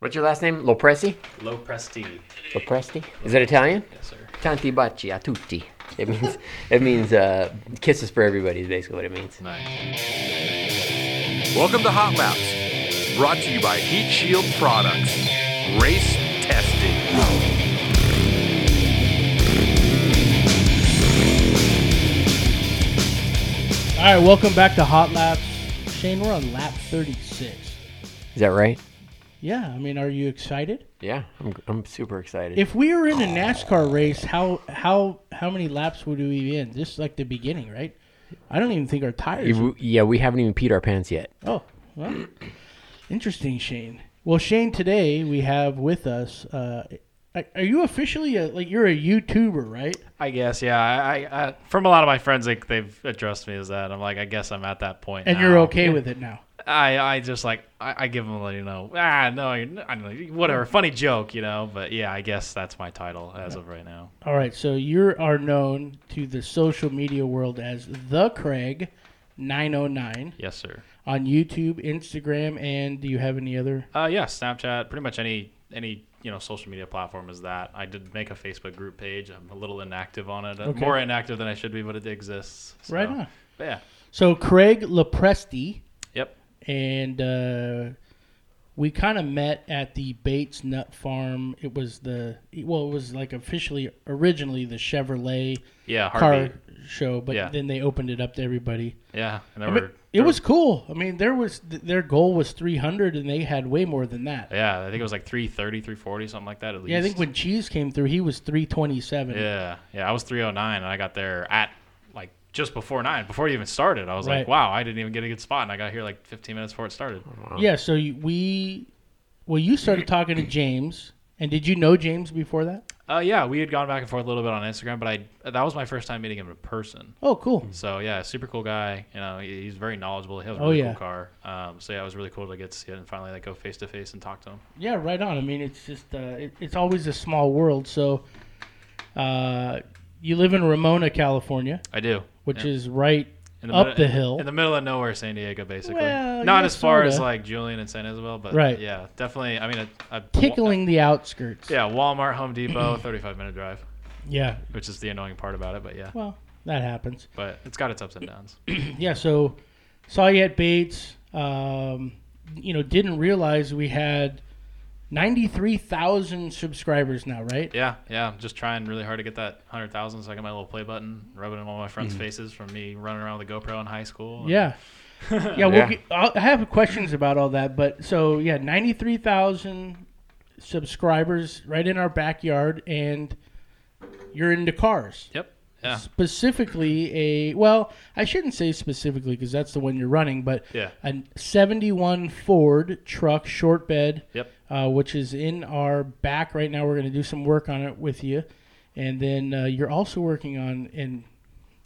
What's your last name? Lopresti? Low Presti. Lopresti? Is that Italian? Yes, sir. Tanti baci a tutti. It means it means uh, kisses for everybody is basically what it means. Nice. Welcome to Hot Laps, brought to you by Heat Shield Products. Race testing. All right, welcome back to Hot Laps. Shane, we're on lap 36. Is that right? Yeah, I mean, are you excited? Yeah, I'm, I'm super excited. If we were in a NASCAR race, how how how many laps would we be in? Just like the beginning, right? I don't even think our tires. You- yeah, we haven't even peed our pants yet. Oh, well, interesting, Shane. Well, Shane, today we have with us. Uh, are- are you officially a, like you're a YouTuber, right? I guess, yeah. I, I, I from a lot of my friends, like they've addressed me as that. I'm like, I guess I'm at that point. And now. you're okay with it now. I, I just like I, I give them a you know ah no I don't know whatever funny joke you know but yeah I guess that's my title as of right now. All right, so you are known to the social media world as the Craig 909 yes sir. On YouTube, Instagram, and do you have any other? uh yeah Snapchat pretty much any any you know social media platform is that. I did make a Facebook group page. I'm a little inactive on it. Okay. more inactive than I should be but it exists so, Right on. but yeah. So Craig Lopresti, and uh, we kind of met at the Bates Nut Farm. It was the well, it was like officially originally the Chevrolet yeah car show, but Yeah. then they opened it up to everybody. yeah and I there mean, were it was cool. I mean, there was th- their goal was 300, and they had way more than that. yeah I think it was like 330 340 something like that at least Yeah, I think when Cheese came through, he was 327. Yeah, yeah. I was 309 and I got there at just before nine, before it even started. I was Right. like, wow, I didn't even get a good spot, and I got here like 15 minutes before it started. Yeah, so we, well, you started talking to James, and did you know James before that? Uh, yeah, we had gone back and forth a little bit on Instagram, but I that was my first time meeting him in person. Oh, cool. So yeah, super cool guy. You know, he- he's very knowledgeable. He has a Oh, really yeah. cool car. Um, so yeah, it was really cool to get to see it and finally like go face to face and talk to him. Yeah, right on. I mean, it's just, uh, it, it's always a small world. So, uh, you live in Ramona, California, I do. Which Yeah. is right In the up middle- the hill. in the middle of nowhere, San Diego, basically. Well, Not yeah, as far as sorta. like Julian and San Isabel, but Right. yeah, definitely. I mean, a, a tickling the outskirts. Yeah, Walmart, Home Depot, 35 minute drive, Yeah. which is the annoying part about it. But yeah, Well, that happens. but it's got its ups and downs. yeah, so saw you at Bates. Um, you know, didn't realize we had 93,000 subscribers now, right? Yeah, yeah. I'm just trying really hard to get that 100,000 so I get my little play button, rubbing it in all my friends' faces from me running around with a GoPro in high school. Mm-hmm. Yeah. Yeah, we'll Get, I'll, I have questions about all that, but so yeah, 93,000 subscribers right in our backyard, and you're into cars. Yep. Yeah. Specifically, a well, I shouldn't say specifically because that's the one you're running, but Yeah. a 71 Ford truck short bed, Yep. uh, which is in our back right now. We're going to do some work on it with you, and then uh, you're also working on and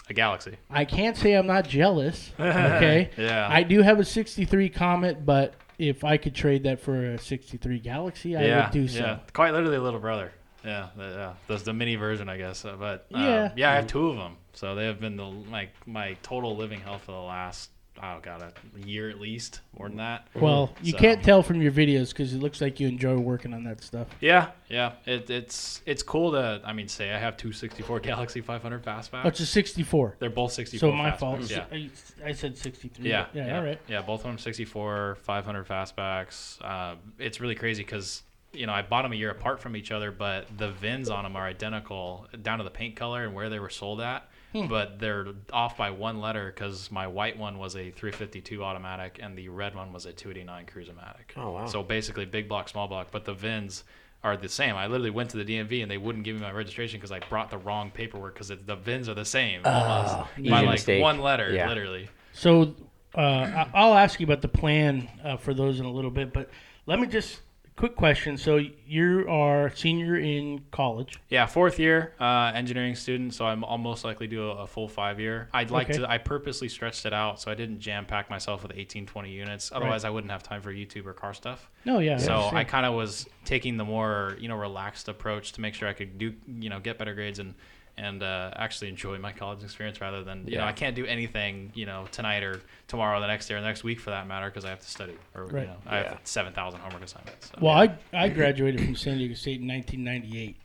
A Galaxie. I can't say I'm not jealous. Okay. Yeah. I do have a 63 Comet, but if I could trade that for a 63 Galaxie, I yeah. would do so. Yeah. Quite literally a little brother. Yeah. The, yeah. That's the mini version, I guess. Uh, But um, Yeah. yeah, I have two of them. So they have been the like my total living hell for the last oh god a year at least more than that. Well, you So- can't tell from your videos because it looks like you enjoy working on that stuff. Yeah, yeah. It, it's it's cool to I mean say I have two 64 Galaxie 500 fastbacks. Oh, it's a 64. They're both 64. So my fastbacks, fault. Yeah. I, I said 63. Yeah, but yeah. All right. Yeah, both of them 64, 500 fastbacks. Uh, it's really crazy because you know I bought them a year apart from each other, but the VINs on them are identical down to the paint color and where they were sold at. Hmm. But they're off by one letter because my white one was a 352 automatic and the red one was a 289 Cruise-O-Matic. Oh, wow. So basically big block, small block, but the VINs are the same. I literally went to the DMV and they wouldn't give me my registration because I brought the wrong paperwork because the VINs are the same almost by like mistake. one letter, Yeah. literally. So uh, I- I'll ask you about the plan uh, for those in a little bit, but let me just quick question. So you are senior in college. Yeah, fourth year uh, engineering student, so I'm almost likely do a, a full five year. I'd like Okay. to. I purposely stretched it out so I didn't jam pack myself with 18, 20 units. Otherwise, I wouldn't have time for YouTube or car stuff. No, yeah. so understand. I kind of was taking the more you know relaxed approach to make sure I could do you know get better grades and and uh, actually enjoy my college experience rather than you know I can't do anything you know tonight or tomorrow, or the next day, or the next week for that matter because I have to study or Right. you know I Yeah. have seven thousand homework assignments. So, Well, I I graduated from San Diego State in 1998.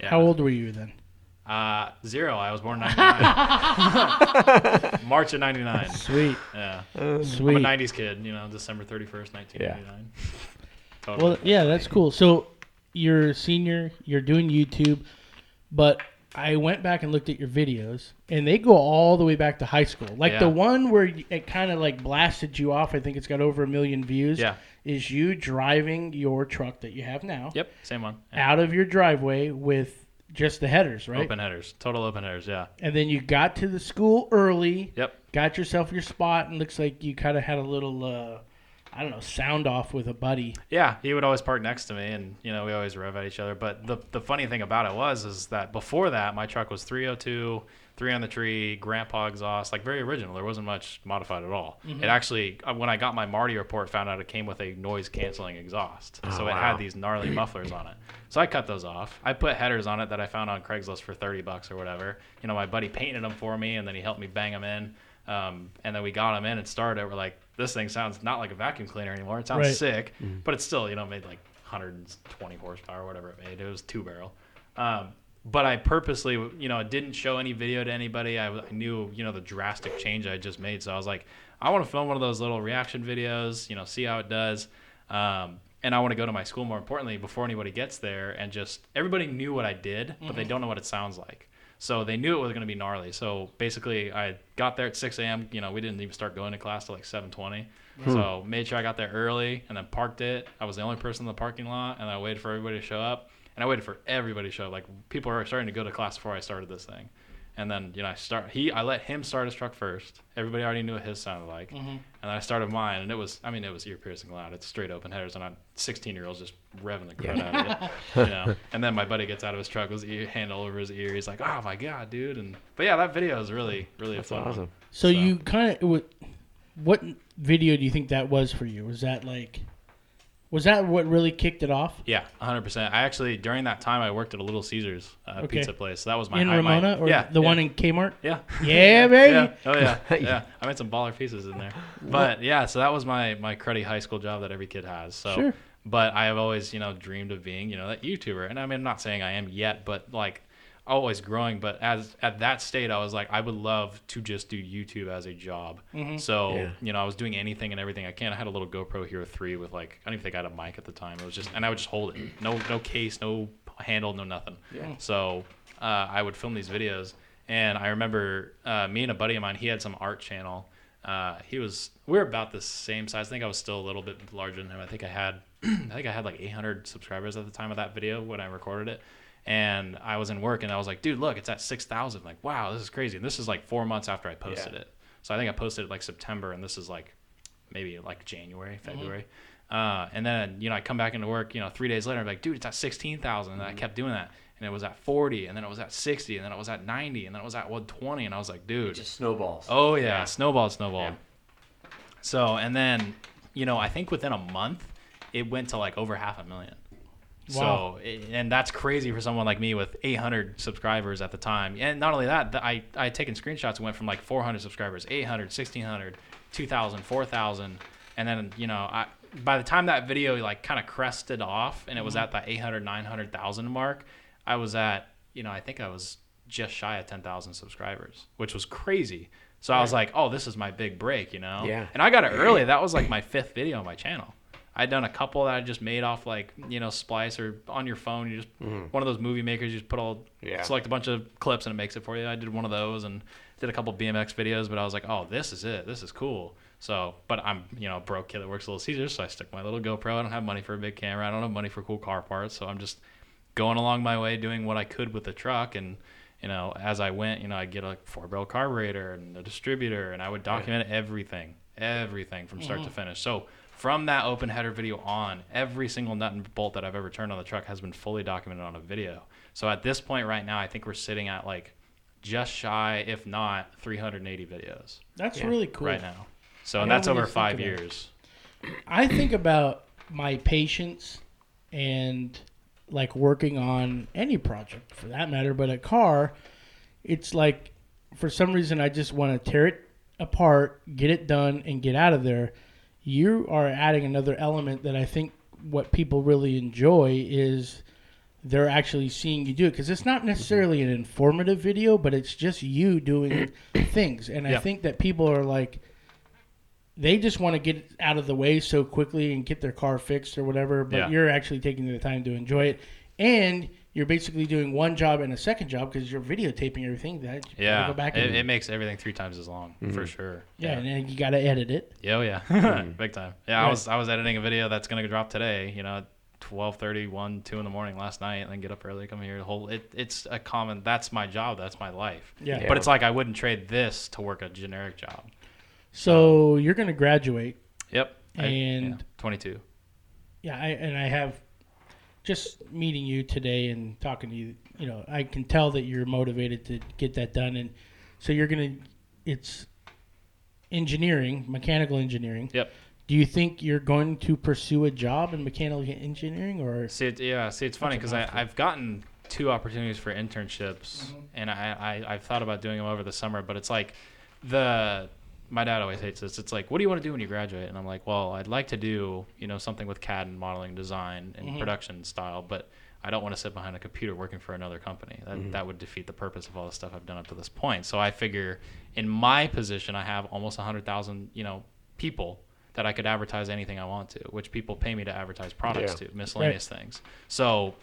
yeah. How old were you then? Uh, zero. I was born in '99. March of '99. Sweet, Yeah. I'm a '90s kid. You know, December 31st, 1999. Totally. Well, yeah, that's cool. So you're a senior, you're doing YouTube, but I went back and looked at your videos, and they go all the way back to high school. Like the one where it kind of like blasted you off. I think it's got over a million views. Yeah. Is you driving your truck that you have now Yep. Same one. Yeah. out of your driveway with just the headers, right? Open headers. Total open headers. Yeah. And then you got to the school early. Yep. Got yourself your spot, and looks like you kind of had a little, uh, I don't know, sound off with a buddy. Yeah, he would always park next to me, and you know we always rev at each other. But the the funny thing about it was is that before that, my truck was 302, three on the tree, grandpa exhaust, like very original. There wasn't much modified at all. It actually, uh, when I got my Marti report, found out it came with a noise canceling exhaust, so it wow. had these gnarly mufflers on it. So I cut those off. I put headers on it that I found on Craigslist for 30 bucks or whatever. You know, my buddy painted them for me, and then he helped me bang them in. Um, and then we got them in and started. We're like, this thing sounds not like a vacuum cleaner anymore. It sounds Right. sick, but it's still, you know, made like 120 horsepower, whatever it made. It was two barrel. Um, but I purposely, you know, didn't show any video to anybody. I, I knew, you know, the drastic change I just made. So I was like, I want to film one of those little reaction videos, you know, see how it does. Um, and I want to go to my school more importantly before anybody gets there and just everybody knew what I did, but they don't know what it sounds like. So they knew it was going to be gnarly. So basically, I got there at 6 a.m. You know, we didn't even start going to class till like 7:20. Hmm. So made sure I got there early and then parked it. I was the only person in the parking lot, and I waited for everybody to show up. And I waited for everybody to show up. Like people were starting to go to class before I started this thing. And then you know I start he I let him start his truck first. Everybody already knew what his sounded like. Mm-hmm. And then I started mine, and it was I mean it was ear piercing loud. It's straight open headers, and I'm 16 year olds just revving the crud out of it. You know. And then my buddy gets out of his truck with his ear, hand all over his ear. He's like, "Oh my god, dude!" And but yeah, that video is really really That's a fun. one. awesome. So, So- you kind of what video do you think that was for you? Was that like was that what really kicked it off Yeah, 100. percent I actually during that time I worked at a Little Caesars uh, Okay. pizza place. So that was my in high- my- Ramona or yeah, the yeah, one in Kmart? yeah. Yeah, baby. Yeah. Oh yeah. Yeah. I made some baller pieces in there. But yeah, so that was my my cruddy high school job that every kid has. So Sure. but I have always, you know, dreamed of being, you know, that YouTuber. And I mean I'm not saying I am yet, but like always growing. But as at that state I was like, I would love to just do YouTube as a job. So, Yeah. you know, I was doing anything and everything I can. I had a little GoPro Hero 3 with like I don't even think I had a mic at the time. It was just and I would just hold it. No no case, no handle, no nothing. Yeah. So uh, I would film these videos, and I remember uh, me and a buddy of mine. He had some art channel. Uh, he was we were about the same size. I think I was still a little bit larger than him. I think I had I think I had like 800 subscribers at the time of that video when I recorded it. And I was in work, and I was like, "Dude, look, it's at 6,000." Like, wow, this is crazy. And this is like four months after I posted Yeah. it. So I think I posted it like September, and this is like maybe like January, February. Uh, and then you know I come back into work, you know, three days later, I'm like, dude, it's at sixteen thousand, and I kept doing that, and it was at forty, and then it was at sixty, and then it was at ninety, and then it was at one twenty, and I was like, dude, Just snowballs. oh yeah, Yeah. snowball, snowball. Yeah. So and then you know I think within a month it went to like over half a million. Wow. So and that's crazy for someone like me with 800 subscribers at the time. And not only that, I I had taken screenshots and went from like 400 subscribers, 800, 1600, 2000, 4000, and then you know I by the time that video like kind of crested off and it was mm-hmm. at that 800 900,000 mark, I was at you know I think I was just shy of 10,000 subscribers, which was crazy. So I was like, oh, this is my big break, you know? Yeah. And I got it early. That was like my fifth video on my channel. I'd done a couple that I just made off like you know Splice or on your phone. You just mm-hmm. one of those movie makers. You just put all Yeah. select a bunch of clips and it makes it for you. I did one of those and did a couple BMX videos. But I was like, oh, this is it. This is cool. So, but I'm you know a broke kid that works at Little Caesars, so I stick my little GoPro. I don't have money for a big camera. I don't have money for cool car parts. So I'm just going along my way, doing what I could with the truck and. You know, as I went, you know, I'd get a four barrel carburetor and a distributor, and I would document everything, everything from start to finish. So from that open header video on, every single nut and bolt that I've ever turned on the truck has been fully documented on a video. So at this point right now, I think we're sitting at like just shy, if not 380 videos That's Yeah. really cool. right now. So and that's over five years. I think about my patience and like working on any project for that matter, but a car. it's like for some reason I just want to tear it apart, get it done, and get out of there. You are adding another element that I think what people really enjoy is they're actually seeing you do it because it's not necessarily an informative video, but it's just you doing things. And I Yeah. think that people are like, they just want to get out of the way so quickly and get their car fixed or whatever. But Yeah. you're actually taking the time to enjoy it, and you're basically doing one job and a second job because you're videotaping everything. That you Yeah, go back it, it makes everything three times as long for mm-hmm. sure. yeah, and then you got to edit it. Yeah, oh yeah, big time. Yeah, I was I was editing a video that's gonna drop today. You know, at 12:30, 1, 2 in the morning last night, and then get up early, come here. The whole it, it's a common. That's my job. That's my life. Yeah. But it's like I wouldn't trade this to work a generic job. So um, you're gonna graduate. Yep. I- And- yeah, 22. Yeah, I, and I have just meeting you today and talking to you. You know, I can tell that you're motivated to get that done, and so you're gonna. It's engineering, mechanical engineering. Yep. Do you think you're going to pursue a job in mechanical engineering, or See, it, yeah. See, it's funny because. I've gotten two opportunities for internships, Mm-hmm. and I, I I've thought about doing them over the summer, but it's like the my dad always hates this. It's like, what do you want to do when you graduate? And I'm like, well, I'd like to do you know something with CAD and modeling, design, and Mm-hmm. production style, but I don't want to sit behind a computer working for another company. That, that would defeat the purpose of all the stuff I've done up to this point. So I figure, in my position, I have almost hundred thousand you know people that I could advertise anything I want to, which people pay me to advertise products Yeah. to, miscellaneous things. So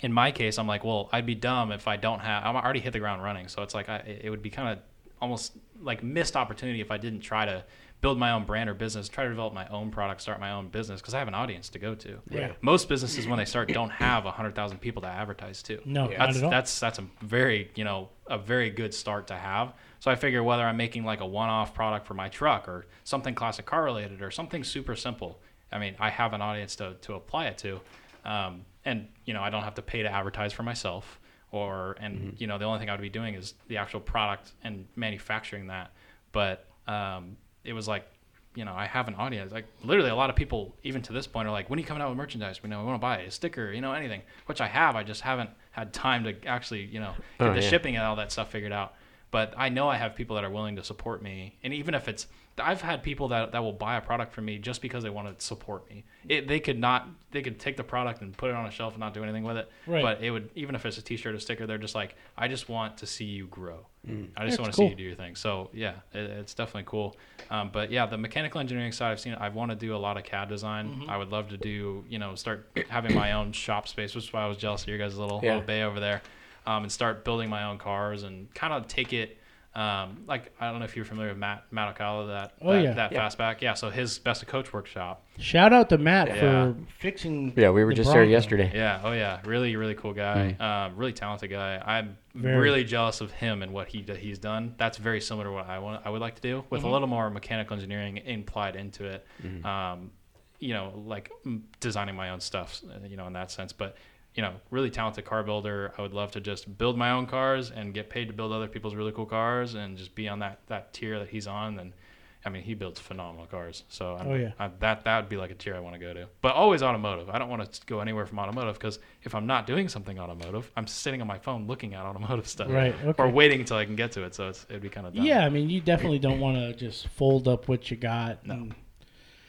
in my case, I'm like, well, I'd be dumb if I don't have. I'm already hit the ground running, so it's like I, it would be kind of almost like missed opportunity if I didn't try to build my own brand or business, try to develop my own product, start my own business because I have an audience to go to. Yeah. Most businesses when they start don't have hundred thousand people to advertise to. no? Yeah. Not That's at all. that's that's a very you know a very good start to have. So I figure whether I'm making like a one-off product for my truck or something classic car related or something super simple. I mean, I have an audience to to apply it to, um, and you know I don't have to pay to advertise for myself. Or and you know the only thing I would be doing is the actual product and manufacturing that. But um, it was like you know, I have an audience. Like literally, a lot of people, even to this point, are like, "When are you coming out with merchandise? We know we want to buy a sticker, you know, anything." Which I have. I just haven't had time to actually, you know, get Oh, the yeah. shipping and all that stuff figured out. But I know I have people that are willing to support me, and even if it's, I've had people that, that will buy a product from me just because they want to support me. It, they could not, they could take the product and put it on a shelf and not do anything with it. Right. But it would, even if it's a T-shirt or sticker, they're just like, I just want to see you grow. I just That's want to cool. see you do your thing. So yeah, it, it's definitely cool. Um, but yeah, the mechanical engineering side, I've seen. I want to do a lot of CAD design. Mm-hmm. I would love to do, you know, start having my own shop space, which is why I was jealous of your guys' little, Yeah. little bay over there, um, and start building my own cars and kind of take it. Um, like I don't know if you're familiar with Matt Matt Ocala, that Oh, that, yeah. that Yeah. fastback. Yeah, so his best of coach workshop. Shout out to Matt Yeah. for fixing. Yeah, we were the just there yesterday. Yeah, oh yeah, really, really cool guy. Um, really talented guy. I'm Very. really jealous of him and what he he's done. That's very similar to what I want. I would like to do with a little more mechanical engineering implied into it. Um, you know, like mm, designing my own stuff. uh, You know, in that sense, but. You know, really talented car builder. I would love to just build my own cars and get paid to build other people's really cool cars and just be on that, that tier that he's on. And I mean, he builds phenomenal cars. So Oh, yeah. I, that that would be like a tier I want to go to. But always automotive. I don't want to go anywhere from automotive because if I'm not doing something automotive, I'm sitting on my phone looking at automotive stuff, Right, okay. Or waiting until I can get to it. So it's it'd be kind of dumb. Yeah, I mean, you definitely don't want to just fold up what you got. No. and-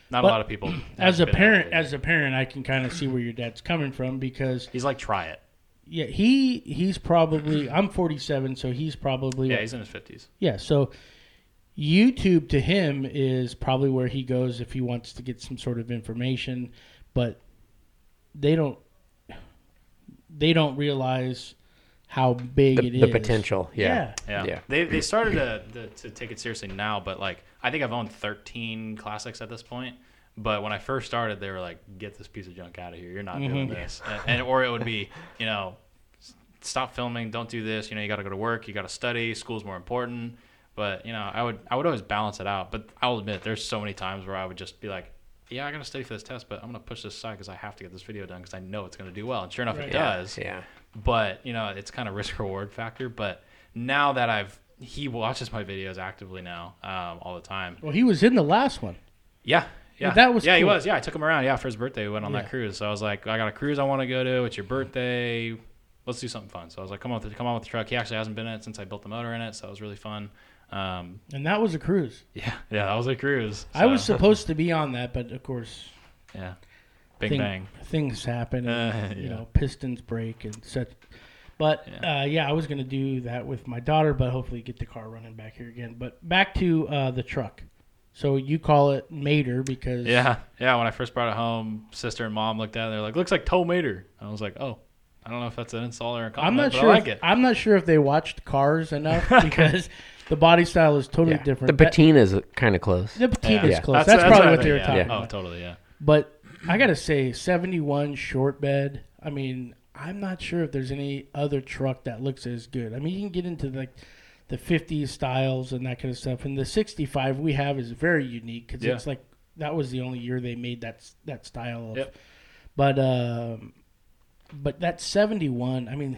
not but a lot of people. as a parent, as a parent, I can kind of see where your dad's coming from because he's like try it. yeah, he he's probably I'm 47, so he's probably Yeah, he's in his fifties. yeah. So YouTube to him is probably where he goes if he wants to get some sort of information, but they don't they don't realize how big The, it is. the potential. Yeah. Yeah. Yeah. They, they started to, to, to take it seriously now, but like I think I've owned 13 classics at this point. But when I first started, they were like, "Get this piece of junk out of here. You're not doing mm-hmm. this," and, and or it would be, you know, stop filming. Don't do this. You know, you got to go to work. You got to study. School's more important. But you know, I would I would always balance it out. But I'll admit, there's so many times where I would just be like, "Yeah, I got to study for this test, but I'm gonna push this aside because I have to get this video done because I know it's gonna do well." And sure enough, Right. it Yeah. does Yeah. But you know it's kind of risk reward factor but now that i've he watches my videos actively now um, all the time Well, he was in the last one. yeah yeah that was yeah he was yeah i took him around yeah for his birthday we went on Yeah. that cruise so i was like i got a cruise i want to go to it's your birthday let's do something fun. So I was like, come on, with the, come on with the truck. He actually hasn't been in it since I built the motor in it, so it was really fun. Um, And that was a cruise. yeah, yeah, that was a cruise. I was supposed to be on that, but of course, yeah, bing thing- bang. things happen. And, Uh, You yeah. know, pistons break and such. But Yeah. uh, yeah, I was gonna do that with my daughter, but hopefully get the car running back here again. But back to uh, the truck. So you call it Mater because Yeah, yeah. When I first brought it home, sister and mom looked at it. They're like, "Looks like Tow Mater." I was like, "Oh, I don't know if that's an install or a I'm not but sure. I like if, it." I'm not sure if they watched Cars enough because the body style is totally Yeah. different. The patina is kind of close. the patina is Yeah. close. That's, probably what they were yeah. talking Oh, about. totally. Yeah. But I gotta say, 71 short bed. I mean, I'm not sure if there's any other truck that looks as good. I mean, you can get into like the 50s styles and that kind of stuff, and the 65 we have is very unique because Yeah. it's like that was the only year they made that that style of. Yep. But um, but that 71. I mean,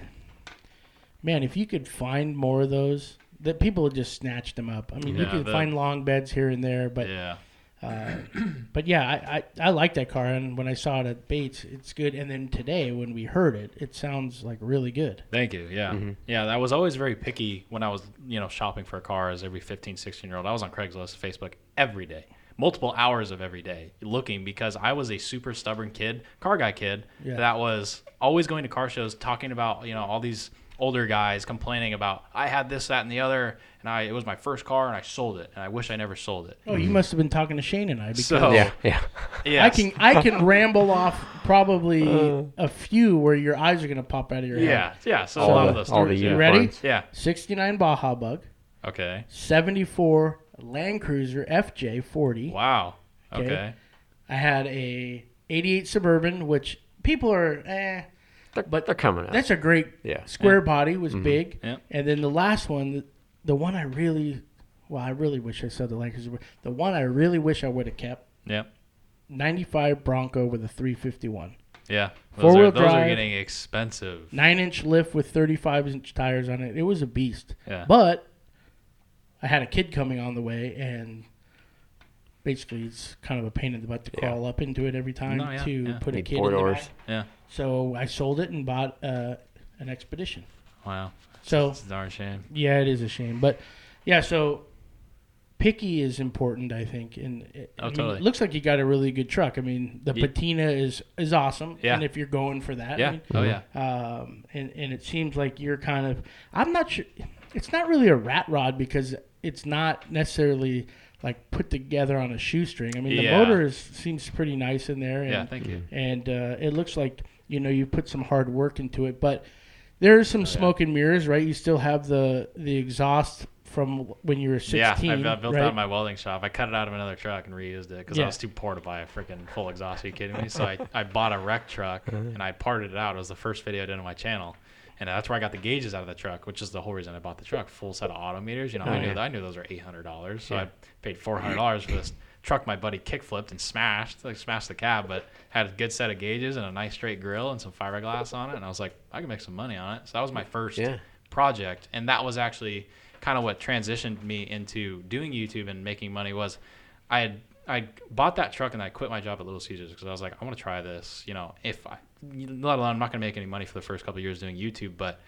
man, if you could find more of those. That people would just snatch them up. I mean, you Yeah, could the- find long beds here and there, but yeah. Uh, but yeah, I, I, I like that car, and when I saw it at Bates, it's good. And then today, when we heard it, it sounds like really good. Thank you. Yeah. Yeah. I was always very picky when I was, you know, shopping for cars every 15, 16 year old. I was on Craigslist, Facebook every day, multiple hours of every day looking because I was a super stubborn kid, car guy kid Yeah. that was always going to car shows talking about, you know, all these older guys complaining about I had this, that, and the other, and I it was my first car and I sold it, and I wish I never sold it. Oh, you must have been talking to Shane and I because So- Yeah, yeah. Yeah. I can I can ramble off probably a few where your eyes are gonna pop out of your head. Yeah. Yeah. So a All lot the, of those all the stories. yeah. You ready? unicorns. Yeah. 69 Baja Bug, Okay. 74 Land Cruiser FJ 40. Wow. Okay. Okay. I had a 88 Suburban, which people are eh. They're, But they're coming up. That's a great Yeah. square body was mm-hmm. big, Yeah. and then the last one, the, the one I really, well, I really wish I said the Lakers. were- The one I really wish I would have kept, Yeah. '95 Bronco with a 351, Yeah. Those, Four-wheel are, those are getting expensive. nine inch lift with 35 inch tires on it. It was a beast, Yeah. but I had a kid coming on the way, and basically it's kind of a pain in the butt to Yeah. crawl up into it every time No, yeah, to yeah. put a Need kid four in the doors. back. Yeah. So I sold it and bought uh, an Expedition. Wow. So It's a darn shame. Yeah, it is a shame, but yeah. So picky is important, I think, and it, Oh, I mean, totally. it looks like you got a really good truck. I mean, the Ye- patina is is awesome, Yeah. and if you're going for that, Yeah. I mean, Oh yeah. um, and and it seems like you're kind of. I'm not sure. It's not really a rat rod because it's not necessarily like put together on a shoestring. I mean, the Yeah. motor is, seems pretty nice in there, and, Yeah. Thank you. and uh, it looks like you know you put some hard work into it but there's Oh, some smoke and mirrors right you still have the the exhaust from when you were 16 Yeah, I, I built right? that in my welding shop. I cut it out of another truck and reused it because Yeah. I was too poor to buy a freaking full exhaust. Are you kidding me? So I, I bought a wreck truck and I parted it out. It was the first video I did on my channel. And that's where I got the gauges out of the truck, which is the whole reason I bought the truck. Full set of auto meters. You know, Oh, I knew yeah. that I knew those were eight hundred dollars. So Yeah. I paid four hundred dollars for this truck. My buddy kick flipped and smashed, like smashed the cab, but had a good set of gauges and a nice straight grill and some fiberglass on it. And I was like, I can make some money on it. So that was my first Yeah. project and that was actually kind of what transitioned me into doing youtube and making money was i had i bought that truck and i quit my job at little caesars because i was like i want to try this you know if i let alone i'm not going to make any money for the first couple of years doing youtube but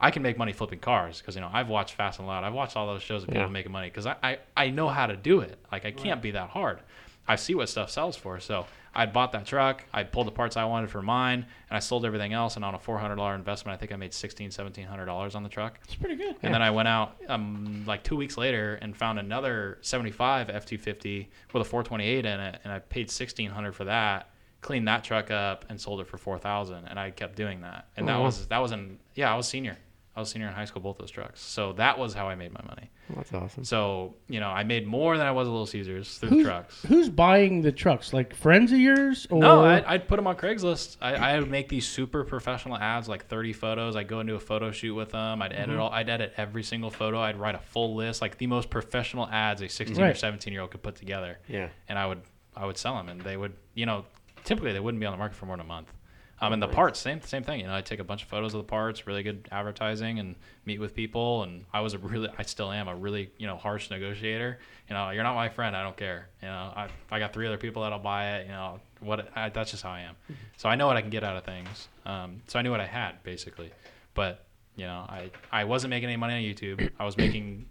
i can make money flipping cars because you know i've watched fast and loud i've watched all those shows of people Yeah. making money because I, I i know how to do it like i can't be that hard I see what stuff sells for. So I bought that truck. I pulled the parts I wanted for mine, and I sold everything else. And on a four hundred dollar investment, I think I made sixteen, seventeen hundred dollars on the truck. it's pretty good And then I went out um, like two weeks later and found another 75 F250 with a 428 in it, and I paid 1600 for that. Cleaned that truck up and sold it for 4000 and I kept doing that. And that Oh, was that was in yeah I was senior. I was senior in high school both those trucks. So that was how I made my money. That's awesome. So you know I made more than I was at Little Caesars through who's, the trucks. who's buying the trucks like friends of yours or No, I'd, I'd put them on Craigslist. I, would make these super professional ads, like 30 photos. I'd go into a photo shoot with them. I'd Mm-hmm. edit all. I'd edit every single photo. I'd write a full list, like the most professional ads a 16 or 17 year old could put together. Yeah. And I would I would sell them, and they would, you know, typically they wouldn't be on the market for more than a month. Um, and the parts, same same thing. You know, I take a bunch of photos of the parts, really good advertising, and meet with people. And I was a really, I still am a really, you know, harsh negotiator. You know, you're not my friend. I don't care. You know, I I got three other people that'll buy it. You know, what I, that's just how I am. So I know what I can get out of things. Um, so I knew what I had basically. but you know, I I wasn't making any money on YouTube. I was making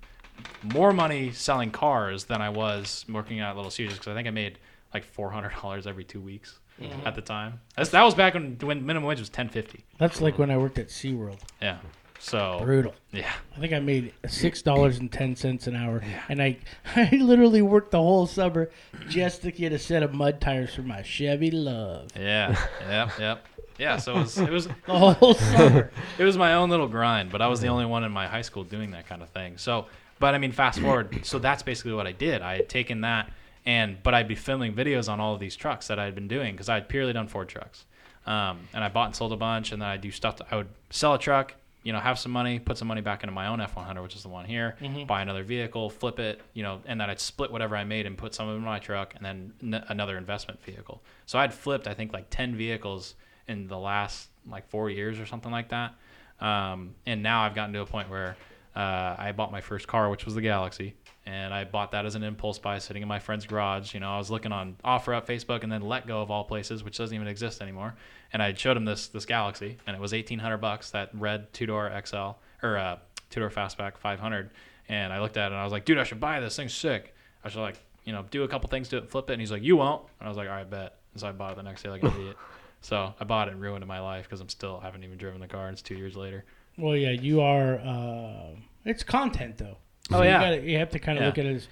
more money selling cars than I was working at Little Caesars because I think I made like four hundred dollars every two weeks Mm-hmm. at the time. That's, that was back when when minimum wage was ten fifty. That's like when I worked at SeaWorld. Yeah. So Brutal. yeah. I think I made six dollars and ten cents an hour, and I I literally worked the whole summer just to get a set of mud tires for my Chevy LUV. Yeah. yep. Yep. Yeah. So it was it was The whole summer. it was my own little grind, but I was the only one in my high school doing that kind of thing. So, but I mean, fast forward. So that's basically what I did. I had taken that, and but I'd be filming videos on all of these trucks that I had been doing because I had purely done Ford trucks, um, and I bought and sold a bunch, and then I do stuff. To, I would sell a truck, you know, have some money, put some money back into my own F100, which is the one here, buy another vehicle, flip it, you know, and then I'd split whatever I made and put some of it in my truck, and then n- another investment vehicle. So I'd flipped, I think, like ten vehicles in the last like four years or something like that. Um, and now I've gotten to a point where uh, I bought my first car, which was the Galaxie, and I bought that as an impulse buy, sitting in my friend's garage. You know, I was looking on OfferUp, Facebook, and then Letgo of all places, which doesn't even exist anymore. And I showed him this this Galaxie, and it was eighteen hundred bucks. That red two door XL or uh, two door fastback five hundred. And I looked at it and I was like, dude, I should buy this thing's sick. I should like you know do a couple things to it, flip it. And he's like, you won't. And I was like, all right, bet. And so I bought it the next day like an idiot. So I bought it and ruined my life because I'm still haven't even driven the car. And it's two years later. Well, yeah, you are. Uh, it's content though. Oh, you yeah. gotta- you have to kind of Yeah. look at it as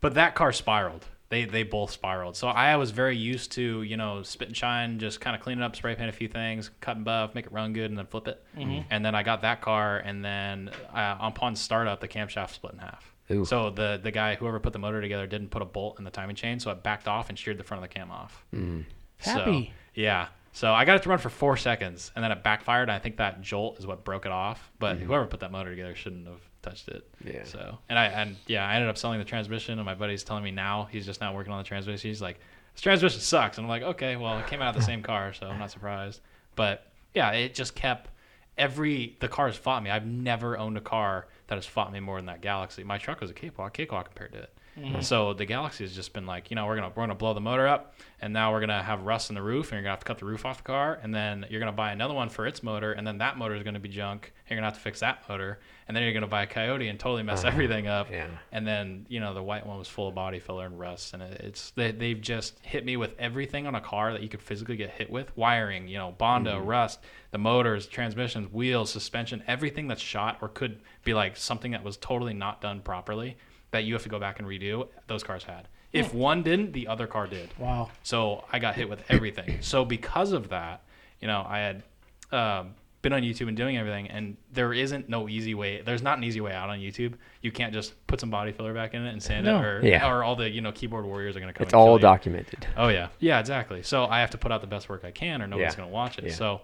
but that car spiraled. They they both spiraled. So I was very used to you know spit and shine, just kind of cleaning up, spray paint a few things, cut and buff, make it run good, and then flip it. Mm-hmm. Mm-hmm. And then I got that car, and then uh, upon startup, the camshaft split in half. Ooh. So the the guy whoever put the motor together didn't put a bolt in the timing chain, so it backed off and sheared the front of the cam off. Mm-hmm. So, Happy. yeah. So I got it to run for four seconds, and then it backfired. And I think that jolt is what broke it off. But whoever put that motor together shouldn't have touched it. Yeah. So and I and yeah, I ended up selling the transmission, and my buddy's telling me now he's just now working on the transmission. He's like, "This transmission sucks," and I'm like, "Okay, well, it came out of the same car, so I'm not surprised." But yeah, it just kept every the cars fought me. I've never owned a car that has fought me more than that Galaxie. My truck was a cakewalk, cakewalk compared to it. Mm-hmm. So the Galaxie has just been like, you know, we're gonna we're gonna blow the motor up, and now we're gonna have rust in the roof, and you're gonna have to cut the roof off the car, and then you're gonna buy another one for its motor, and then that motor is gonna be junk. And you're gonna have to fix that motor, and then you're gonna buy a Coyote and totally mess uh-huh. everything up. Yeah. And then you know the white one was full of body filler and rust, and it, it's they they've just hit me with everything on a car that you could physically get hit with, wiring, you know, bondo, mm-hmm. rust, the motors, transmissions, wheels, suspension, everything that's shot or could be like something that was totally not done properly that you have to go back and redo. Those cars had. If one didn't, the other car did. wow. So I got hit with everything. so because of that, you know, I had um, been on YouTube and doing everything, and there isn't no easy way. There's not an easy way out on YouTube. You can't just put some body filler back in it and sand No. it, or Yeah. or all the you know keyboard warriors are gonna come. It's and kill all you. documented. Oh yeah, yeah, exactly. So I have to put out the best work I can, or nobody's Yeah. gonna watch it. Yeah. So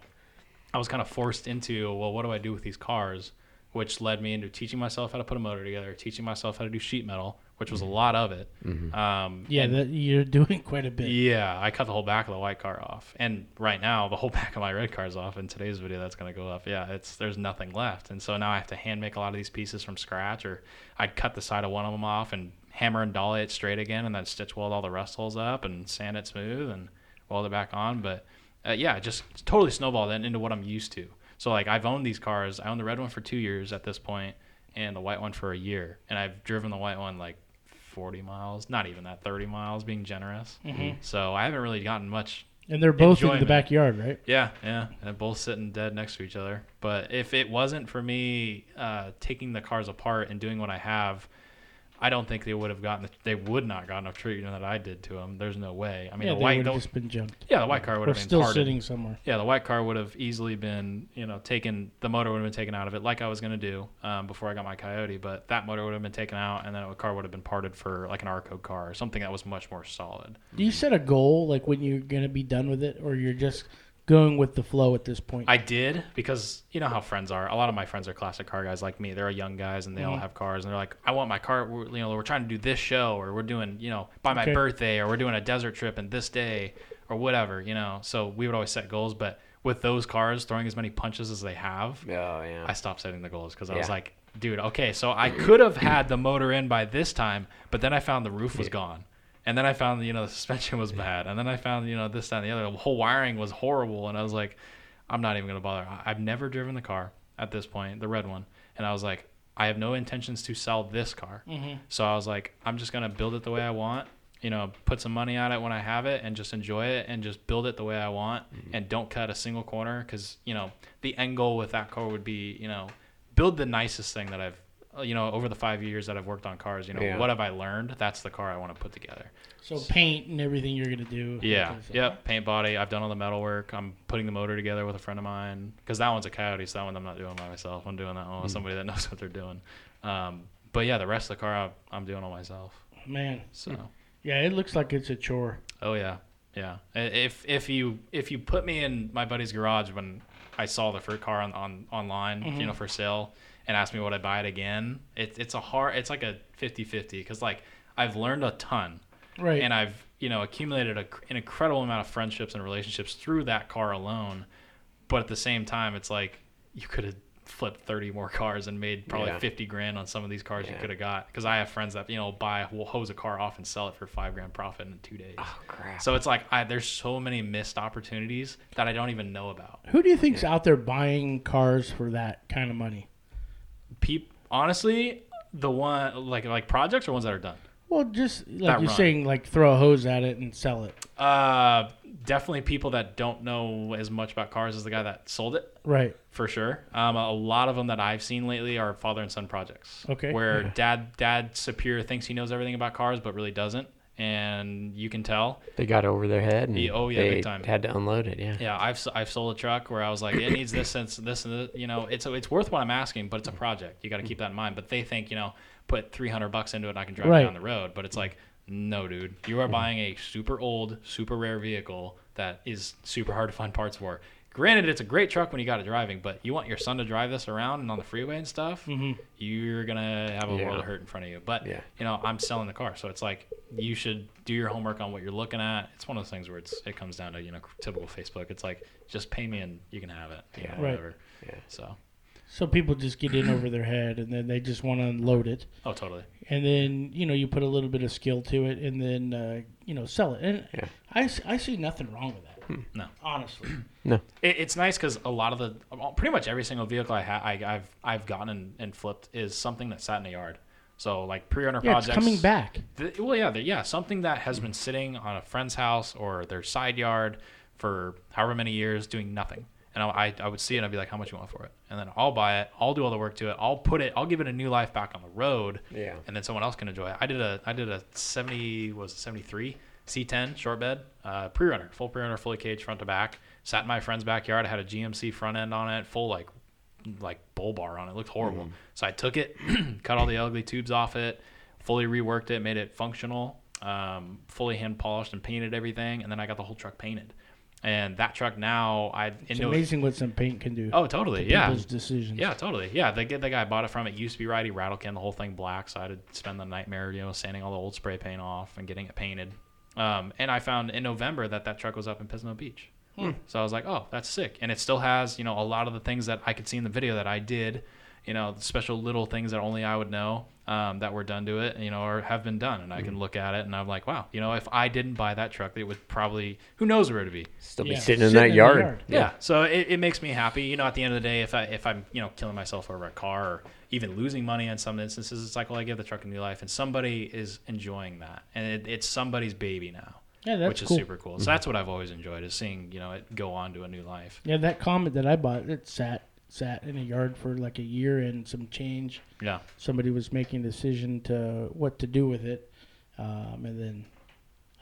I was kind of forced into, well, what do I do with these cars? Which led me into teaching myself how to put a motor together, teaching myself how to do sheet metal, which was a lot of it. Um, Yeah, and- that, you're doing quite a bit. yeah, I cut the whole back of the white car off, and right now the whole back of my red car is off. In today's video, that's gonna go up. Yeah, it's there's nothing left, and so now I have to hand make a lot of these pieces from scratch, or I'd cut the side of one of them off and hammer and dolly it straight again, and then stitch weld all the rust holes up and sand it smooth and weld it back on. But uh, yeah, just totally snowballed into what I'm used to. So like I've owned these cars. I owned the red one for two years at this point, and the white one for a year, and I've driven the white one like 40 miles, not even that, 30 miles, being generous. So I haven't really gotten much. And they're both in the backyard, right? Yeah, yeah, and they're both sitting dead next to each other. But if it wasn't for me uh, taking the cars apart and doing what I have, I don't think they would have gotten. The, they would not gotten enough treatment that I did to them. There's no way. I mean, yeah, the white, would have just been yeah, the white car would have been still parted. sitting somewhere. Yeah, the white car would have easily been, you know, taken. The motor would have been taken out of it, like I was gonna do um, before I got my Coyote. But that motor would have been taken out, and then the car would have been parted for like an Arco car or something that was much more solid. Do you set a goal, like when you're going to be done with it, or you're just going with the flow at this point? I did because you know how friends are. A lot of my friends are classic car guys like me. They're young guys and they Mm-hmm. all have cars, and they're like, "I want my car." We're, you know, we're trying to do this show, or we're doing, you know, by my Okay. birthday, or we're doing a desert trip in this day, or whatever. You know, so we would always set goals, but with those cars throwing as many punches as they have, Oh yeah. I stopped setting the goals because I was like, dude, okay, so I could have had the motor in by this time, but then I found the roof was gone. And then I found, you know, the suspension was bad. And then I found, you know, this, that, and the other. The whole wiring was horrible. And I was like, I'm not even going to bother. I've never driven the car. at this point, the red one, and I was like, I have no intentions to sell this car. Mm-hmm. So I was like, I'm just gonna build it the way I want. You know, put some money on it when I have it, and just enjoy it, and just build it the way I want, mm-hmm. and don't cut a single corner. Because you know, the end goal with that car would be, you know, build the nicest thing that I've, you know, over the five years that I've worked on cars. You know, Yeah. what have I learned? That's the car I want to put together. So paint and everything you're gonna do. Yeah. Okay, so- uh, Yep. Paint body. I've done all the metal work. I'm putting the motor together with a friend of mine because that one's a Coyote, so that one I'm not doing by myself. I'm doing that one with mm. somebody that knows what they're doing. Um, but yeah, the rest of the car I- I'm doing all myself. Man, So. yeah, it looks like it's a chore. Oh yeah, yeah. If if you if you put me in my buddy's garage when I saw the first car on, on online, you mm-hmm. know, for sale, and ask me would I buy it again, it, it's a hard. It's like a 50-50 because like I've learned a ton, Right. and I've you know accumulated a, an incredible amount of friendships and relationships through that car alone. But at the same time, it's like you could have flipped 30 more cars and made probably Yeah. 50 grand on some of these cars you could have got because I have friends that you know buy will hose a car off and sell it for five grand profit in two days. Oh crap. So it's like I, there's so many missed opportunities that I don't even know about. Who do you think's out there buying cars for that kind of money? Peep, honestly, the one like like projects or ones that are done. Well, just like That you're run. saying, like throw a hose at it and sell it. Uh, definitely people that don't know as much about cars as the guy that sold it. Right. for sure. Um, a lot of them that I've seen lately are father and son projects. Okay. Where dad dad superior thinks he knows everything about cars, but really doesn't, and you can tell. They got over their head and Yeah, oh, yeah, they big time. had to unload it. Yeah. Yeah, I've s- I've sold a truck where I was like, it needs this since this and this. You know, it's it's worth what I'm asking, but it's a project. You got to keep that in mind. But they think you know, put 300 bucks into it, and I can drive Right. it down the road. But it's like, no, dude, you are buying a super old, super rare vehicle that is super hard to find parts for. Granted, it's a great truck when you got it driving, but you want your son to drive this around and on the freeway and stuff, mm-hmm. you're gonna have a Yeah. world of hurt in front of you. But Yeah. you know, I'm selling the car, so it's like you should do your homework on what you're looking at. It's one of those things where it's it comes down to you know typical Facebook. It's like just pay me and you can have it. You Yeah. know, Right. whatever. Yeah. So So people just get in over their head and then they just want to unload it. oh totally. And then, you know, you put a little bit of skill to it and then, uh, you know, sell it. And Yeah. I, s- I see nothing wrong with that. No. Honestly. No. It, it's nice because a lot of the pretty much every single vehicle I ha- I, I've I've gotten and, and flipped is something that sat in a yard. So like pre-owner Yeah, it's projects coming back. The, well, yeah, the, yeah, something that has been sitting on a friend's house or their side yard for however many years doing nothing. And I, I, I would see it and I'd be like, how much you want for it? And then I'll buy it. I'll do all the work to it. I'll put it. I'll give it a new life back on the road. Yeah. And then someone else can enjoy it. I did a I did a 70 was it 73 C10 short bed uh, pre-runner, full pre-runner, fully caged front to back. Sat in my friend's backyard. I had a GMC front end on it, full like like bull bar on it. it looked horrible. So I took it, cut all the ugly tubes off it, fully reworked it, made it functional, um, fully hand polished and painted everything, and then I got the whole truck painted. And that truck now, I It's amazing what some paint can do. Oh, totally, to yeah, People's decisions. yeah, totally, yeah. The the guy I bought it from, it used to be right. He rattle can the whole thing black, so I had to spend the nightmare, you know, sanding all the old spray paint off and getting it painted. Um, and I found in November that that truck was up in Pismo Beach. So I was like, oh, that's sick. And it still has, you know, a lot of the things that I could see in the video that I did, you know, special little things that only I would know um, that were done to it, you know, or have been done. And I can look at it and I'm like, wow, you know, if I didn't buy that truck, it would probably, who knows where it'd be. Still Yeah, be sitting in sitting that in the yard. yard. Yeah. So it, it makes me happy. You know, at the end of the day, if I if I'm you know killing myself over a car or even losing money in some instances, it's like well, I give the truck a new life, and somebody is enjoying that, and it, it's somebody's baby now, Yeah, that's which is cool. super cool. So that's what I've always enjoyed is seeing you know it go on to a new life. Yeah, that Comet that I bought, it sat sat in a yard for like a year and some change. Yeah. Somebody was making a decision to what to do with it, um, and then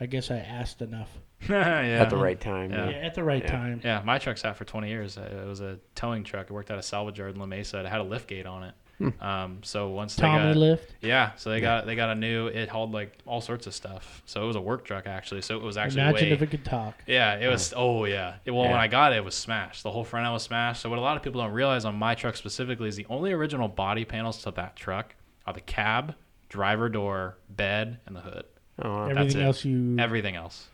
I guess I asked enough. yeah. At the right time. Yeah. Yeah, at the right Yeah. time. Yeah, my truck sat for 20 years. Uh, It was a towing truck. It worked at a salvage yard in La Mesa. It had a lift gate on it. Um, so once they Tommy got lift. yeah, so they got they got a new. It hauled like all sorts of stuff. So it was a work truck actually. So it was actually Imagine way, if it could talk. Yeah, it was. Oh yeah. It- well, when I got it, it was smashed. The whole front end was smashed. So what a lot of people don't realize on my truck specifically is the only original body panels to that truck are the cab, driver door, bed, and the hood. Oh, wow. Everything it. else you Everything else,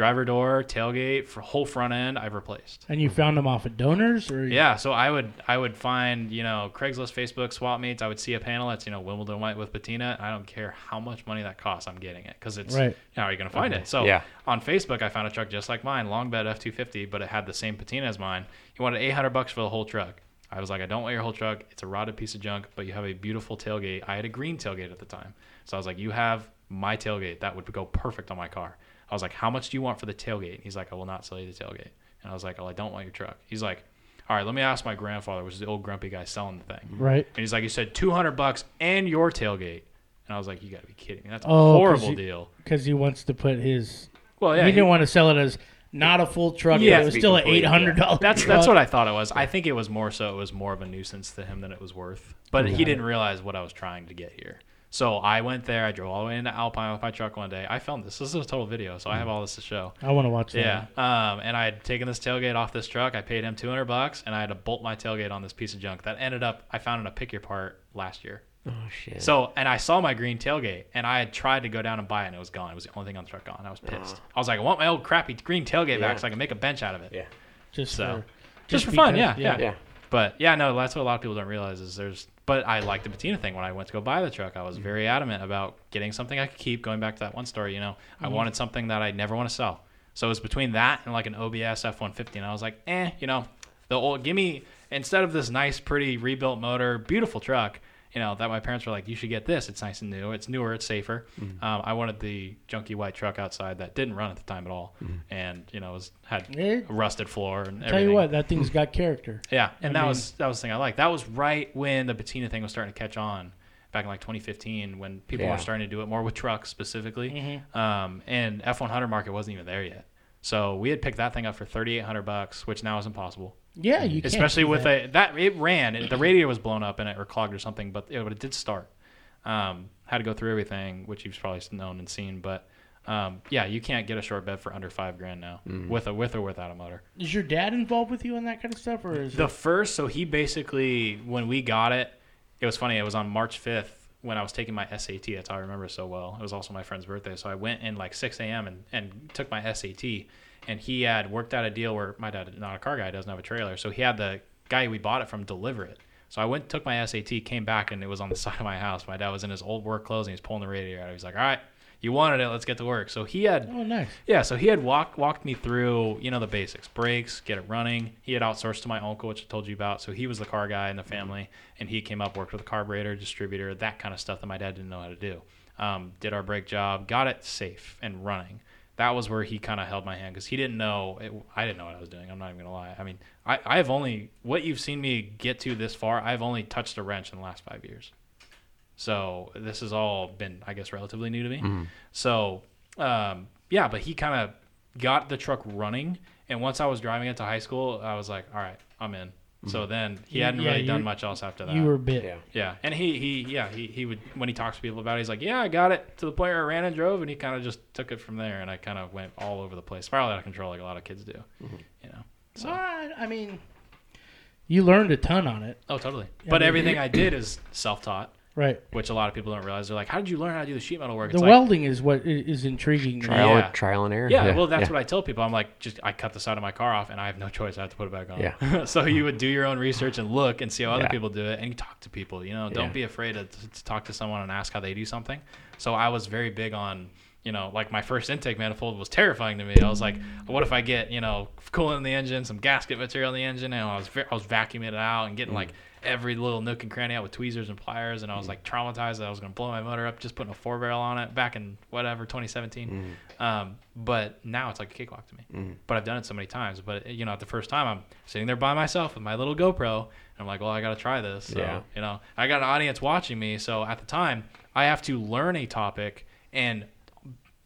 driver door, tailgate, for whole front end, I've replaced. and you found them off of donors or Yeah, so I would I would find you know Craigslist, Facebook, swap meets. I would see a panel that's you know Wimbledon white with patina. I don't care how much money that costs. I'm getting it because it's Right. how are you going to find it? So Yeah. on Facebook, I found a truck just like mine, long bed F250, but it had the same patina as mine. He wanted 800 bucks for the whole truck. I was like, I don't want your whole truck. It's a rotted piece of junk, but you have a beautiful tailgate. I had a green tailgate at the time. So I was like, you have my tailgate. That would go perfect on my car. I was like, how much do you want for the tailgate? He's like, I will not sell you the tailgate. And I was like, well, I don't want your truck. He's like, all right, let me ask my grandfather, which is the old grumpy guy selling the thing. Right. And he's like, you said 200 bucks and your tailgate. And I was like, you got to be kidding me. That's a Oh, 'cause horrible you- deal. Because he wants to put his. Well, yeah. he he- didn't want to sell it as not a full truck. Yeah. but it was still an eight hundred dollars. That's that's what I thought it was. I think it was more so it was more of a nuisance to him than it was worth. But he didn't realize what I was trying to get here. So I went there. I drove all the way into Alpine with my truck one day. I filmed this. This is a total video, so I have all this to show. I want to watch that. Yeah. Um, and I had taken this tailgate off this truck. I paid him 200 bucks, and I had to bolt my tailgate on this piece of junk that ended up I found in a pick your part last year. Oh shit. So, and I saw my green tailgate, and I had tried to go down and buy it, and it was gone. It was the only thing on the truck gone. I was pissed. I was like, I want my old crappy green tailgate back so I can make a bench out of it. yeah. Just So, for, Just for fun, because- yeah, Yeah. But yeah, no, that's what a lot of people don't realize is there's. But I like the patina thing. When I went to go buy the truck, I was very adamant about getting something I could keep. Going back to that one story, you know, I wanted something that I never want to sell. So it was between that and like an OBS F150, and I was like, eh, you know, the old give me instead of this nice, pretty rebuilt motor, beautiful truck. You know that my parents were like, you should get this. It's nice and new. It's newer. It's safer. Um, I wanted the junky white truck outside that didn't run at the time at all, and you know was had a rusted floor and everything. Tell you what, that thing's got character. Yeah, and I that mean- was that was the thing I liked. That was right when the patina thing was starting to catch on, back in like 2015, when people Yeah. were starting to do it more with trucks specifically. Mm-hmm. Um, and F100 market wasn't even there yet, so we had picked that thing up for 3,800 bucks, which now is impossible. Yeah, you can't Especially do with that. a that it ran, it, the radiator was blown up in it or clogged or something, but it, but it did start. Um, had to go through everything, which you've probably known and seen, but. Um, yeah, you can't get a short bed for under five grand now, with a with or without a motor. Is your dad involved with you in that kind of stuff, or is The it? first, so he basically, when we got it, it was funny. It was on March 5th when I was taking my SAT. That's how I remember so well. It was also my friend's birthday. So I went in like 6 a.m. And, and took my SAT. And he had worked out a deal where my dad, not a car guy, doesn't have a trailer. So he had the guy we bought it from deliver it. So I went, took my SAT, came back, and it was on the side of my house. My dad was in his old work clothes and he was pulling the radiator out. He's like, all right, you wanted it. Let's get to work. So he had Oh, nice. yeah, so he had walked walked me through, you know, the basics, brakes, get it running. He had outsourced to my uncle, which I told you about. So he was the car guy in the family, and he came up, worked with a carburetor, distributor, that kind of stuff that my dad didn't know how to do. Um, did our brake job, got it safe and running. That was where he kind of held my hand because he didn't know. It, I didn't know what I was doing. I'm not even gonna lie. I mean, I I've only what you've seen me get to this far. I've only touched a wrench in the last five years. So this has all been, I guess, relatively new to me. Mm-hmm. So um, yeah, but he kind of got the truck running, and once I was driving it to high school, I was like, all right, I'm in. So mm-hmm. then he You- hadn't yeah, really done much else after that. You were bit. Yeah. yeah, and he he yeah he he would when he talks to people about it, he's like, yeah, I got it to the point where I ran and drove, and he kind of just took it from there, and I kind of went all over the place, spiraled out of control like a lot of kids do, mm-hmm. you know. So. Well, I I mean, you learned a ton on it, Oh, totally. Yeah, but but- everything I did is self-taught, right? which a lot of people don't realize. They're like, "How did you learn how to do the sheet metal work?" The like, welding is what is intriguing. Trial, Yeah. trial and error. Yeah, well, that's what I tell people. I'm like, just I cut the side of my car off, and I have no choice. I have to put it back on. Yeah. so you would do your own research and look and see how other Yeah. people do it, and you talk to people. You know, don't Yeah. be afraid to, to talk to someone and ask how they do something. So I was very big on, you know, like my first intake manifold was terrifying to me. I was like, what if I get, you know, coolant in the engine, some gasket material in the engine, and I was I was vacuuming it out and Mm. getting like every little nook and cranny out with tweezers and pliers, and I was like traumatized that I was going to blow my motor up just putting a four barrel on it back in whatever 2017. Um, but now it's like a cakewalk to me. But I've done it so many times. But you know, at the first time, I'm sitting there by myself with my little GoPro, and I'm like, well, I got to try this. So, Yeah. You know, I got an audience watching me, so at the time, I have to learn a topic and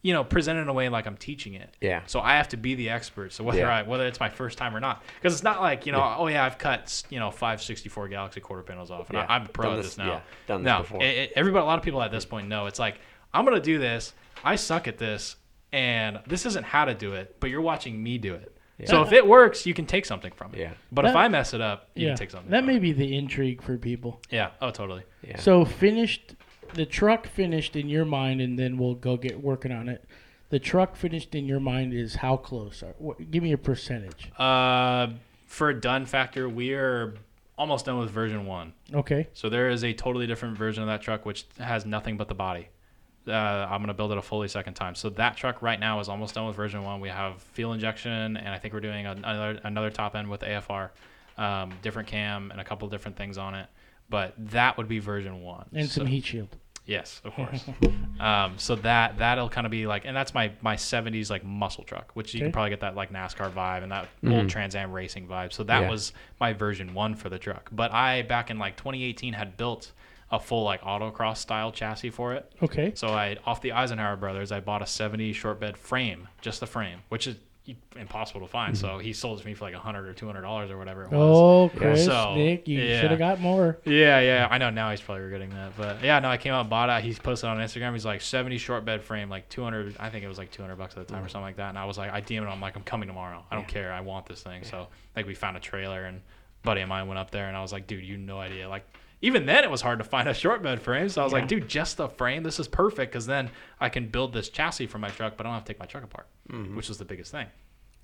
you know present it in a way like I'm teaching it. Yeah. So I have to be the expert. So whether Yeah. I whether it's my first time or not, because it's not like you know, oh yeah, I've cut you know five sixty four Galaxie quarter panels off, and Yeah. I, I'm a pro Done at this- this now. yeah, done this no, before. it- it- everybody, a lot of people at this point know it's like I'm gonna do this. I suck at this, and this isn't how to do it, but you're watching me do it. So if it works, you can take something from it. Yeah. But if I mess it up, you Yeah, can take something. that from may it. be the intrigue for people. Yeah. Oh, totally. Yeah. So finished, the truck finished in your mind, and then we'll go get working on it. The truck finished in your mind is how close? Are, what, give me a percentage. Uh, for a done factor, we are almost done with version one. Okay. So there is a totally different version of that truck which has nothing but the body. Uh, I'm gonna build it a fully second time. So that truck right now is almost done with version one. We have fuel injection, and I think we're doing another another top end with AFR. um, different cam, and a couple different things on it. But that would be version one. and So- some heat shield. Yes, of course. um, so that that'll kind of be like, and that's my my '70s like muscle truck, which you Okay. can probably get that like NASCAR vibe and that old Trans Am racing vibe. So that Yeah. was my version one for the truck. But I back in like 2018 had built a full like autocross style chassis for it. Okay. So I off the Eisenhower brothers, I bought a 70 short bed frame, just the frame, which is impossible to find. So mm-hmm. he sold it to me for like a 100 or 200 dollars or whatever it was. Oh, Chris, So, Nick, you yeah. should have got more. Yeah, yeah, I know now he's probably regretting that, but yeah, no, I came out and bought it. He's posted on Instagram. He's like seventy short bed frame, like two hundred. I think it was like two hundred bucks at the time or mm. something like that. And I was like, I DM it. I'm like, I'm coming tomorrow. I don't care. I want this thing. So like we found a trailer and a buddy of mine went up there and I was like, dude, you no idea. Like even then it was hard to find a short bed frame. So I was like, dude, just the frame. This is perfect because then I can build this chassis for my truck, but I don't have to take my truck apart, which was the biggest thing.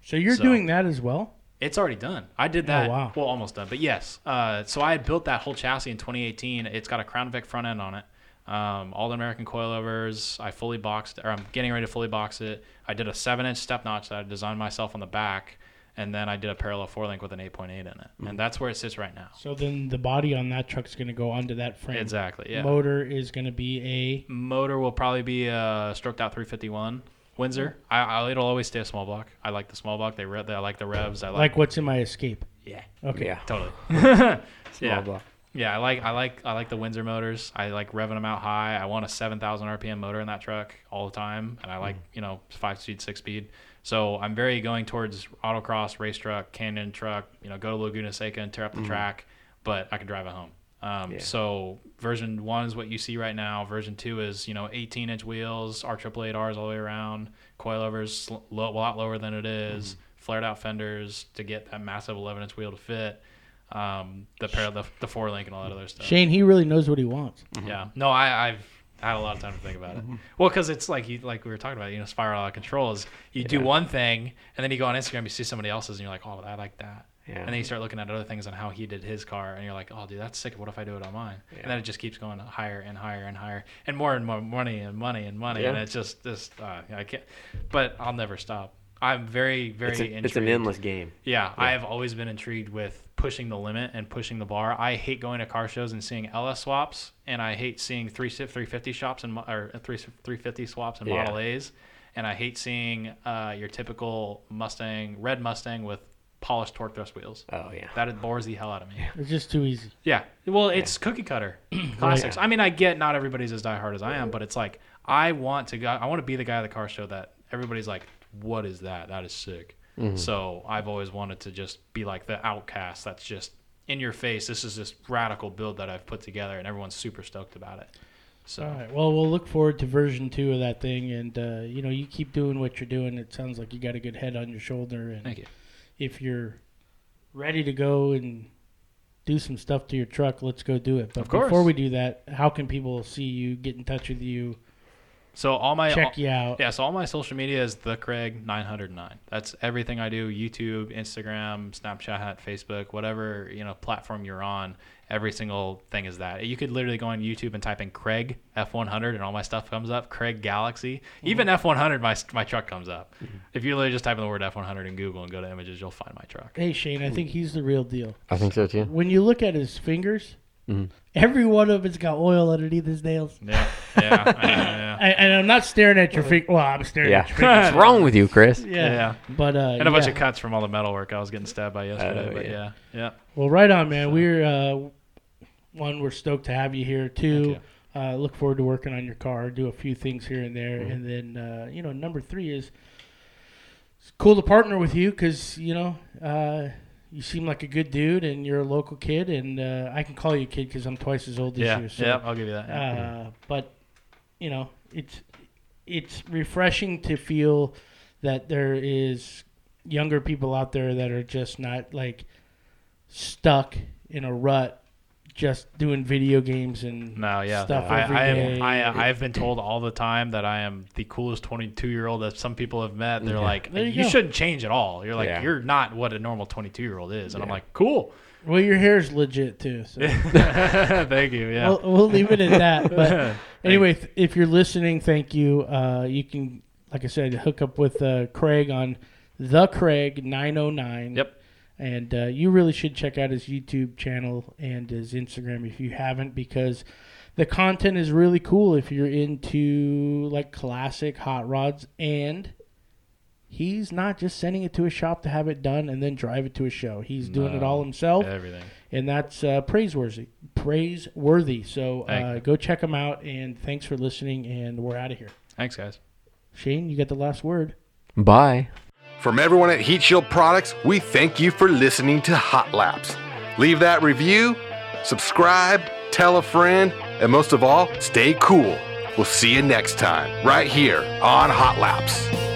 So you're So- doing that as well? It's already done. I did that. Oh, wow. Well, almost done, but yes. Uh, so I had built that whole chassis in 2018. It's got a Crown Vic front end on it. Um, all the American coilovers. I fully boxed, or I'm getting ready to fully box it. I did a seven inch step notch that I designed myself on the back, and then I did a parallel four link with an 8.8 in it, and mm-hmm. that's where it sits right now. So then the body on that truck is going to go onto that frame. Exactly. Yeah. Motor is going to be a Motor will probably be a stroked out 351 Windsor. I, I it'll always stay a small block. I like the small block. They re- I like the revs. I a like, like what's in my Escape. yeah. Okay. Yeah. Totally. Small yeah. block. Yeah, I like I like I like the Windsor motors. I like revving them out high. I want a 7,000 RPM motor in that truck all the time, and I like mm. you know five speed, six speed. So I'm very going towards autocross, race truck, canyon truck. You know, go to Laguna Seca and tear up the track, but I can drive it home. Um, Yeah. So version one is what you see right now. Version two is you know 18 inch wheels, R triple eight R's all the way around, coilovers sl- low, a lot lower than it is, flared out fenders to get that massive 11 inch wheel to fit. Um, the pair, the, the four link and all that other stuff. Shane, he really knows what he wants. Yeah. No, I, I've had a lot of time to think about it. Well, because it's like you, like we were talking about, you know, spiral out of control is you do Yeah. one thing and then you go on Instagram, you see somebody else's, and you're like, oh, I like that. Yeah. And then you start looking at other things on how he did his car, and you're like, oh, dude, that's sick. What if I do it on mine? Yeah. And then it just keeps going higher and higher and higher, and more and more money and money and money, Yeah. and it's just this. Uh, I can't. But I'll never stop. I'm very, very It's, a, intrigued. it's an endless game. Yeah, I have always been intrigued with pushing the limit and pushing the bar. I hate going to car shows and seeing LS swaps, and I hate seeing 3 350 shops and or 3 350 swaps and Yeah. Model A's, and I hate seeing uh, your typical Mustang, red Mustang with polished Torq Thrust wheels. Oh yeah. That it bores the hell out of me. It's just too easy. Yeah. Well, it's cookie cutter classics. I mean, I get not everybody's as diehard as I am, but it's like I want to go. I want to be the guy at the car show that everybody's like, "What is that? That is sick." So I've always wanted to just be like the outcast. That's just in your face. This is this radical build that I've put together, and everyone's super stoked about it. So All right. Well, we'll look forward to version two of that thing, and uh, you know, you keep doing what you're doing. It sounds like you got a good head on your shoulder, and thank you. if you're ready to go and do some stuff to your truck, let's go do it. But before we do that, how can people see you, get in touch with you, So all my check you out? Yeah, so all my social media is the Craig 909. That's everything I do: YouTube, Instagram, Snapchat, Facebook, whatever you know platform you're on. Every single thing is that. You could literally go on YouTube and type in Craig F100, and all my stuff comes up. Craig Galaxie, even mm-hmm. F100, my my truck comes up. Mm-hmm. If you literally just type in the word F100 in Google and go to images, you'll find my truck. Hey Shane, I think he's the real deal. I think so too. When you look at his fingers, Mhm. every one of it's got oil underneath his nails. Yeah, yeah, I yeah. I, and I'm not staring at your feet. Well, I'm staring Yeah. at your fingers. What's wrong with you, Chris? Yeah. Yeah. But uh, And a bunch of cuts from all the metal work I was getting stabbed by yesterday. Oh, but yeah. yeah, yeah. Well, right on, man. We're uh, one. We're stoked to have you here. Two, Thank uh, look forward to working on your car. Do a few things here and there, Mhm. and then uh, you know, number three is it's cool to partner with you because you know uh, you seem like a good dude and you're a local kid, and uh, I can call you kid because I'm twice as old as Yeah, you. So, yeah, I'll give you that. yeah. uh, but you know, it's it's refreshing to feel that there is younger people out there that are just not like stuck in a rut, just doing video games and No, yeah. stuff I, every I, am, day. I, I've been told all the time that I am the coolest 22 year old that some people have met. They're Yeah. like, There you, you shouldn't change at all. You're like, Yeah. you're not what a normal 22 year old is. And I'm like, cool. well, your hair's legit too. So Thank you. Yeah. we'll, we'll leave it at that. But anyway, th- if you're listening, thank you. Uh, you can, like I said, hook up with uh, Craig on the Craig 909. Yep. And uh, you really should check out his YouTube channel and his Instagram if you haven't, because the content is really cool if you're into like classic hot rods. And he's not just sending it to a shop to have it done and then drive it to a show. He's doing it all himself Everything. and that's uh, praiseworthy. Praiseworthy. So uh, go check him out, and thanks for listening. And we're out of here. Thanks, guys. Shane, you got the last word. Bye. From everyone at Heat Shield Products, we thank you for listening to Hot Laps. Leave that review, subscribe, tell a friend, and most of all, stay cool. We'll see you next time, right here on Hot Laps.